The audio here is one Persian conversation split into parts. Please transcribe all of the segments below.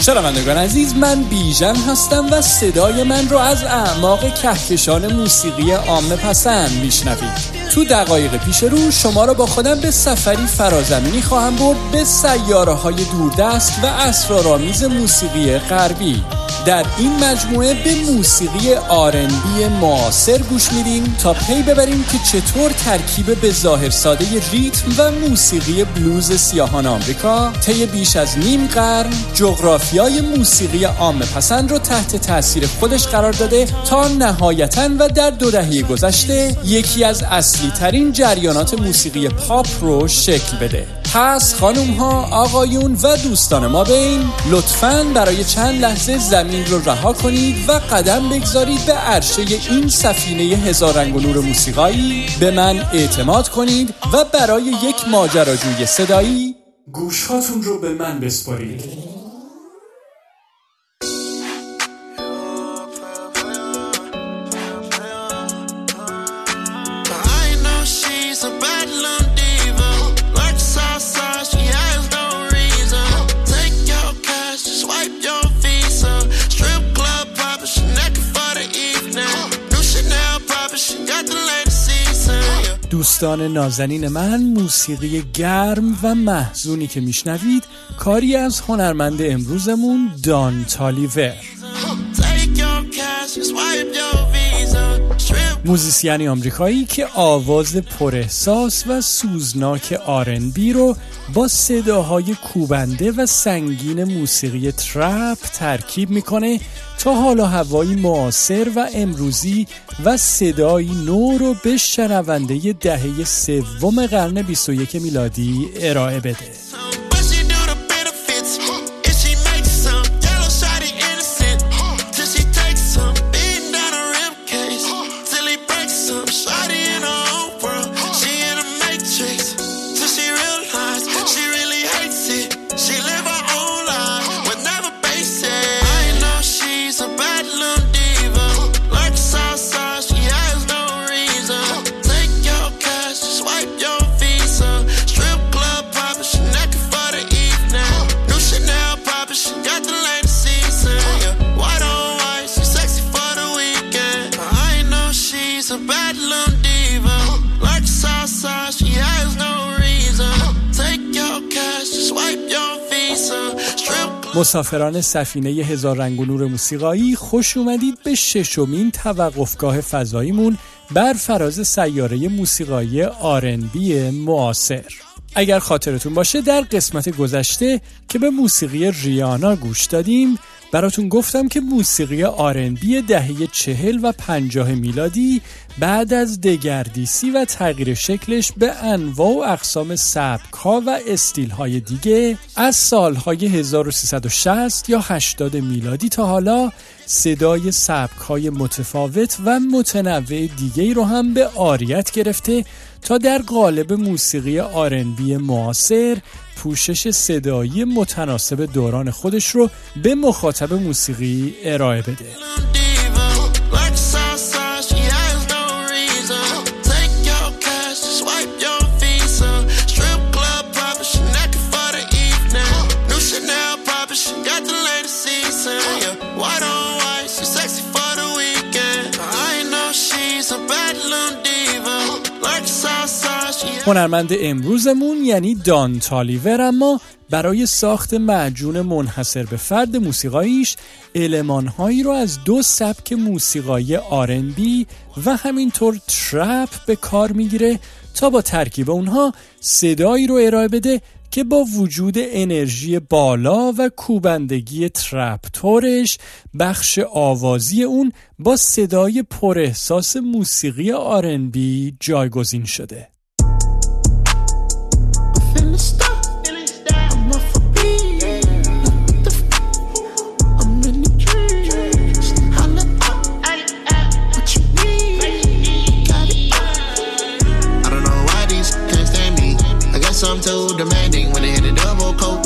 شنوندگان عزیز من بیژن هستم و صدای من رو از اعماق کهکشان موسیقی عامه پسند میشنوید. تو دقایق پیش رو شما را با خودم به سفری فرازمینی خواهم برد به سیاره های دوردست و اسرارآمیز موسیقی غربی. در این مجموعه به موسیقی آرنبی معاصر گوش میدیم تا پی ببریم که چطور ترکیب به ظاهر ساده ریتم و موسیقی بلوز سیاهان آمریکا طی بیش از نیم قرن جغرافیای موسیقی عامه پسند رو تحت تاثیر خودش قرار داده تا نهایتا و در دو دهه گذشته یکی از اصلی ترین جریانات موسیقی پاپ رو شکل بده. پس خانوم ها آقایون و دوستان ما بین لطفا برای چند لحظه زمین رو رها کنید و قدم بگذارید به عرشه این سفینه هزار رنگ و نور موسیقایی. به من اعتماد کنید و برای یک ماجراجوی صدایی گوشهاتون رو به من بسپارید. دوستان نازنین من موسیقی گرم و محزونی که میشنوید کاری از هنرمند امروزمون دان تالیور. موزیسیانی آمریکایی که آواز پراحساس و سوزناک آرنبی رو با صداهای کوبنده و سنگین موسیقی ترپ ترکیب می‌کنه تا حالا هوایی معاصر و امروزی و صدایی نو رو به شنونده دهه سوم قرن 21 میلادی ارائه بده. مسافران سفینه هزار رنگ و نور موسیقایی خوش اومدید به ششمین توقفگاه فضاییمون بر فراز سیاره موسیقایی آرنبی معاصر. اگر خاطرتون باشه در قسمت گذشته که به موسیقی ریانا گوش دادیم براتون گفتم که موسیقی آرنبی دهه چهل و پنجاه میلادی بعد از دگردیسی و تغییر شکلش به انواع و اقسام سبک ها و استیل های دیگه از سالهای 1360 یا 80 میلادی تا حالا صدای سبک های متفاوت و متنوع دیگه رو هم به آریت گرفته تا در قالب موسیقی آرنبی معاصر پوشش صدایی متناسب دوران خودش رو به مخاطب موسیقی ارائه بده. هنرمند امروزمون یعنی دان تالیور اما برای ساخت معجون منحصر به فرد موسیقاییش المانهایی رو از دو سبک موسیقایی آرنبی و همینطور ترپ به کار می‌گیره تا با ترکیب اونها صدایی رو ارائه بده که با وجود انرژی بالا و کوبندگی ترپتورش بخش آوازی اون با صدای پراحساس موسیقی آرنبی جایگزین شده. some too demanding when they hit a double coat.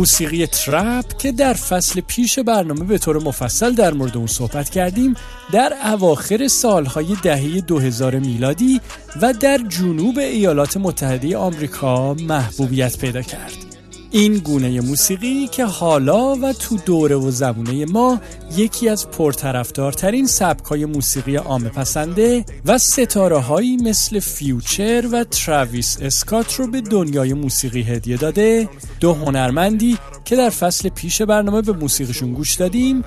موسیقی ترپ که در فصل پیش برنامه به طور مفصل در مورد اون صحبت کردیم در اواخر سالهای دهه 2000 میلادی و در جنوب ایالات متحده آمریکا محبوبیت پیدا کرد. این گونه موسیقی که حالا و تو دوره و زمونه ما یکی از پرطرفدارترین سبکای موسیقی عام پسنده و ستاره هایی مثل فیوچر و تراویس اسکات رو به دنیای موسیقی هدیه داده. دو هنرمندی که در فصل پیش برنامه به موسیقیشون گوش دادیم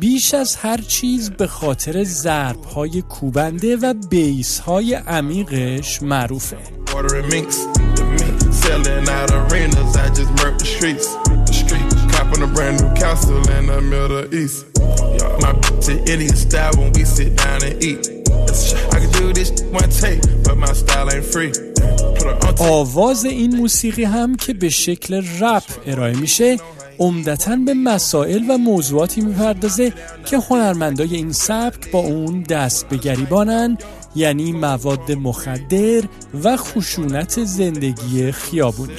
بیش از هر چیز به خاطر ضرب های کوبنده و بیس های عمیقش معروفه. Selling out arenas. I just murked the streets. The street. Copping a brand new castle in the Middle East. My bitch Indian style when we sit down and eat. I can do this one take, but my style ain't free. آواز این موسیقی هم که به شکل رپ ارائه میشه عمدتا به مسائل و موضوعاتی می‌پردازه که هنرمندای این سبک با اون دست به گریبانن یعنی مواد مخدر و خشونت زندگی خیابونی.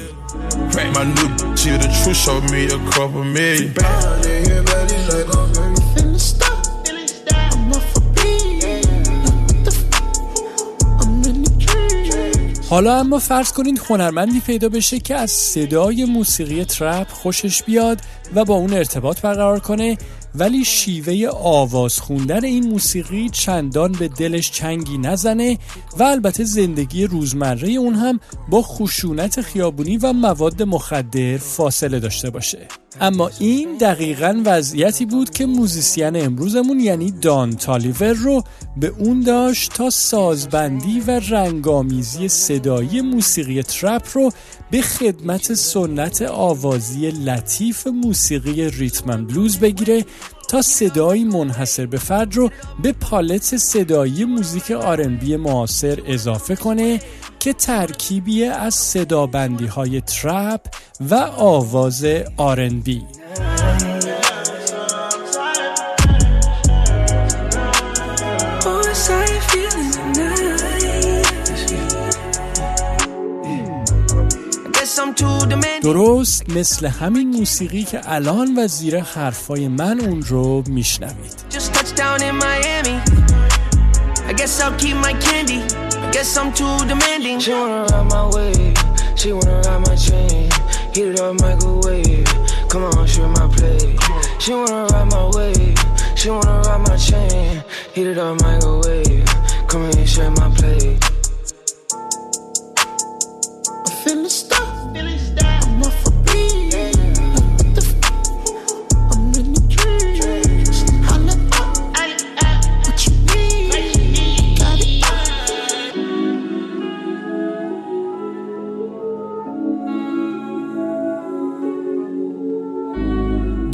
حالا اما فرض کنید هنرمندی پیدا بشه که از صدای موسیقی ترپ خوشش بیاد و با اون ارتباط برقرار کنه ولی شیوه آواز خوندن این موسیقی چندان به دلش چنگی نزنه و البته زندگی روزمره اون هم با خشونت خیابونی و مواد مخدر فاصله داشته باشه. اما این دقیقا وضعیتی بود که موزیسین امروزمون یعنی دان تالیور رو به اون داشت تا سازبندی و رنگ‌آمیزی صدایی موسیقی ترپ رو به خدمت سنت آوازی لطیف موسیقی rhythm and blues بگیره تا صدایی منحصر به فرد رو به پالت صدایی موزیک آرنبی معاصر اضافه کنه که ترکیبی از صدابندی های ترپ و آواز آرنبی درست مثل همین موسیقی که الان و زیر حرفای من اون رو میشنوید.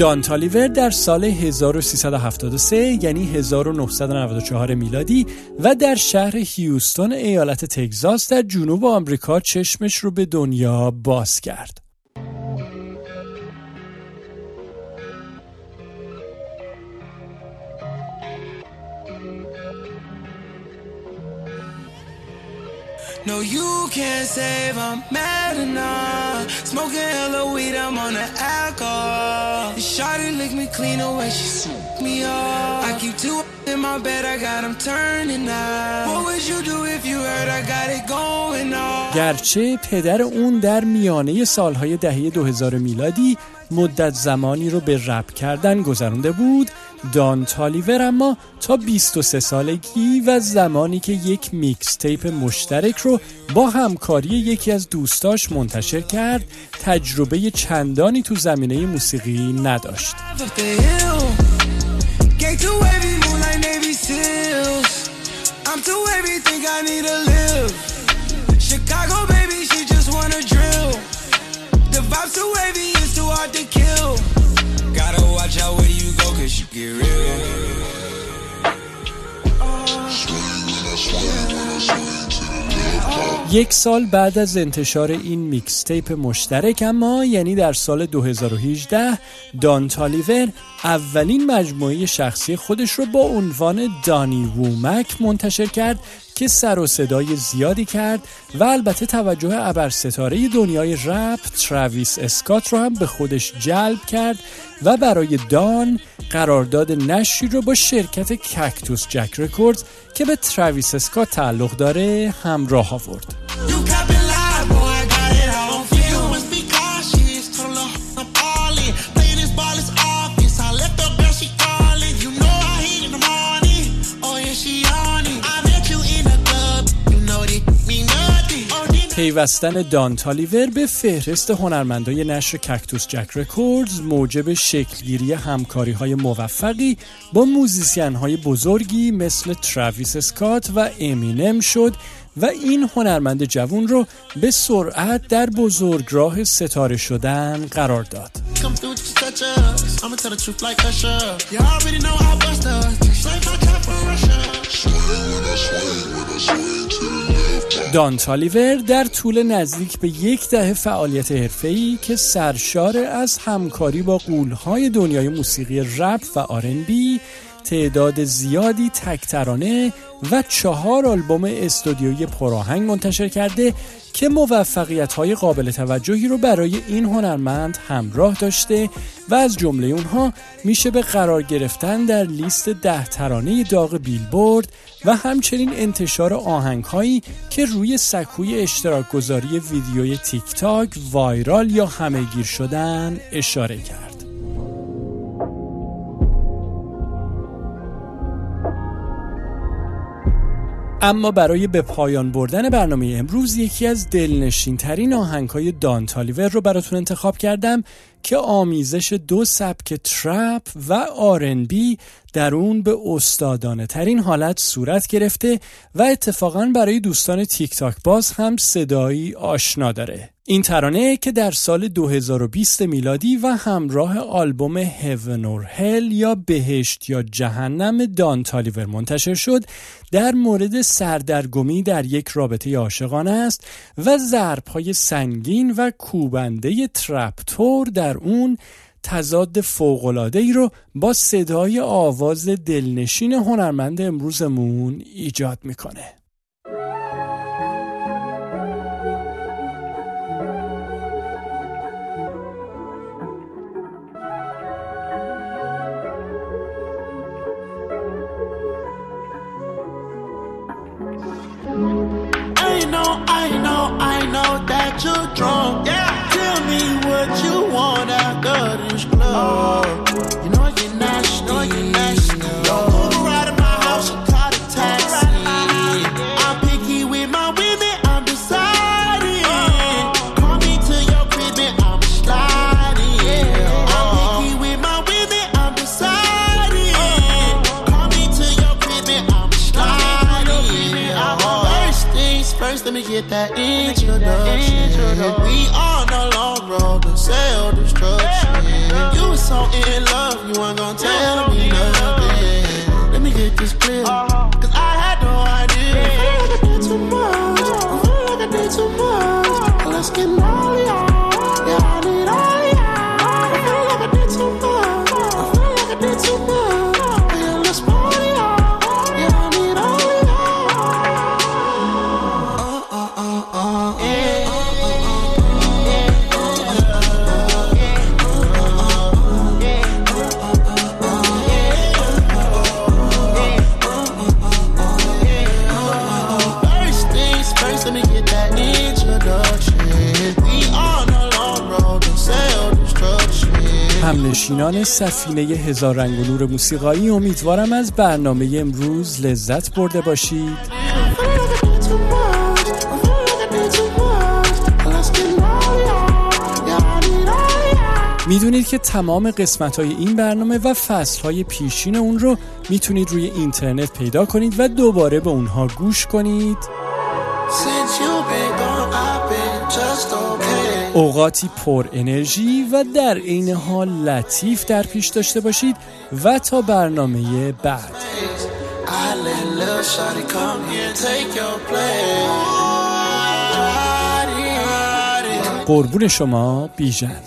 دان تالیور در سال 1373 یعنی 1994 میلادی و در شهر هیوستون ایالت تگزاس در جنوب آمریکا چشمش رو به دنیا باز کرد. No, you can't save, I'm mad enough. Smoking hella weed, I'm on the alcohol. Shawty lick me clean away, she suck me off. I keep two in my bed, I got them turning up. What would you do if you heard I got it going on? گرچه پدر اون در میانه سالهای دهه 2000 میلادی مدت زمانی رو به رپ کردن گذرونده بود دان تالیور اما تا 23 سالگی و زمانی که یک میکس تیپ مشترک رو با همکاری یکی از دوستاش منتشر کرد تجربه چندانی تو زمینه موسیقی نداشت. یک سال بعد از انتشار این mixtape مشترک اما یعنی در سال 2018 دان تالیور اولین مجموعه شخصی خودش رو با عنوان Donny Womack منتشر کرد که سر و صدای زیادی کرد و البته توجه ابر ستاره دنیای رپ تراویس اسکات رو هم به خودش جلب کرد و برای دان قرارداد نشری رو با شرکت Cactus Jack Records که به تراویس اسکات تعلق داره همراه آورد. پیوستن دان تالیور به فهرست هنرمندای نشر Cactus Jack Records موجب شکلگیری همکاری های موفقی با موزیسین های بزرگی مثل تراویس اسکات و امینم شد و این هنرمند جوون رو به سرعت در بزرگراه ستاره شدن قرار داد. دان تالیور در طول نزدیک به یک دهه فعالیت حرفه‌ای که سرشار از همکاری با غول‌های دنیای موسیقی رپ و R&B تعداد زیادی تکترانه و چهار آلبوم استودیویی پراهنگ منتشر کرده که موفقیت های قابل توجهی رو برای این هنرمند همراه داشته و از جمله اونها میشه به قرار گرفتن در لیست ده ترانه داغ بیلبورد و همچنین انتشار آهنگ هایی که روی سکوی اشتراک گذاری ویدیوی تیک تاک وایرال یا همهگیر شدن اشاره کرد. اما برای به پایان بردن برنامه امروز یکی از دلنشین ترین آهنگ های دان تالیور رو براتون انتخاب کردم که آمیزش دو سبک ترپ و آرنبی در اون به استادانه ترین حالت صورت گرفته و اتفاقا برای دوستان تیک تاک باز هم صدایی آشنا داره. این ترانه که در سال 2020 میلادی و همراه آلبوم هیون اور هل یا بهشت یا جهنم دان تالیور منتشر شد در مورد سردرگمی در یک رابطه عاشقانه است و ضربهای سنگین و کوبنده ترپتور در اون تضاد فوقلاده ای رو با صدای آواز دلنشین هنرمند امروزمون ایجاد می‌کنه. that you're drunk. Yeah. Get that introduction. We on the long road to self destruction. You was so in love, you weren't gonna tell me nothing. Let me get this clear, همنشینان سفینه هزار رنگ و نور موسیقایی. امیدوارم از برنامه امروز لذت برده باشید. می‌دونید که tamaam قسمت های این برنامه و فصل های پیشین اون رو می‌تونید روی اینترنت پیدا کنید و دوباره به اونها گوش کنید. اوقاتی پر انرژی و در عین حال لطیف در پیش داشته باشید و تا برنامه بعد. قربون شما بیژن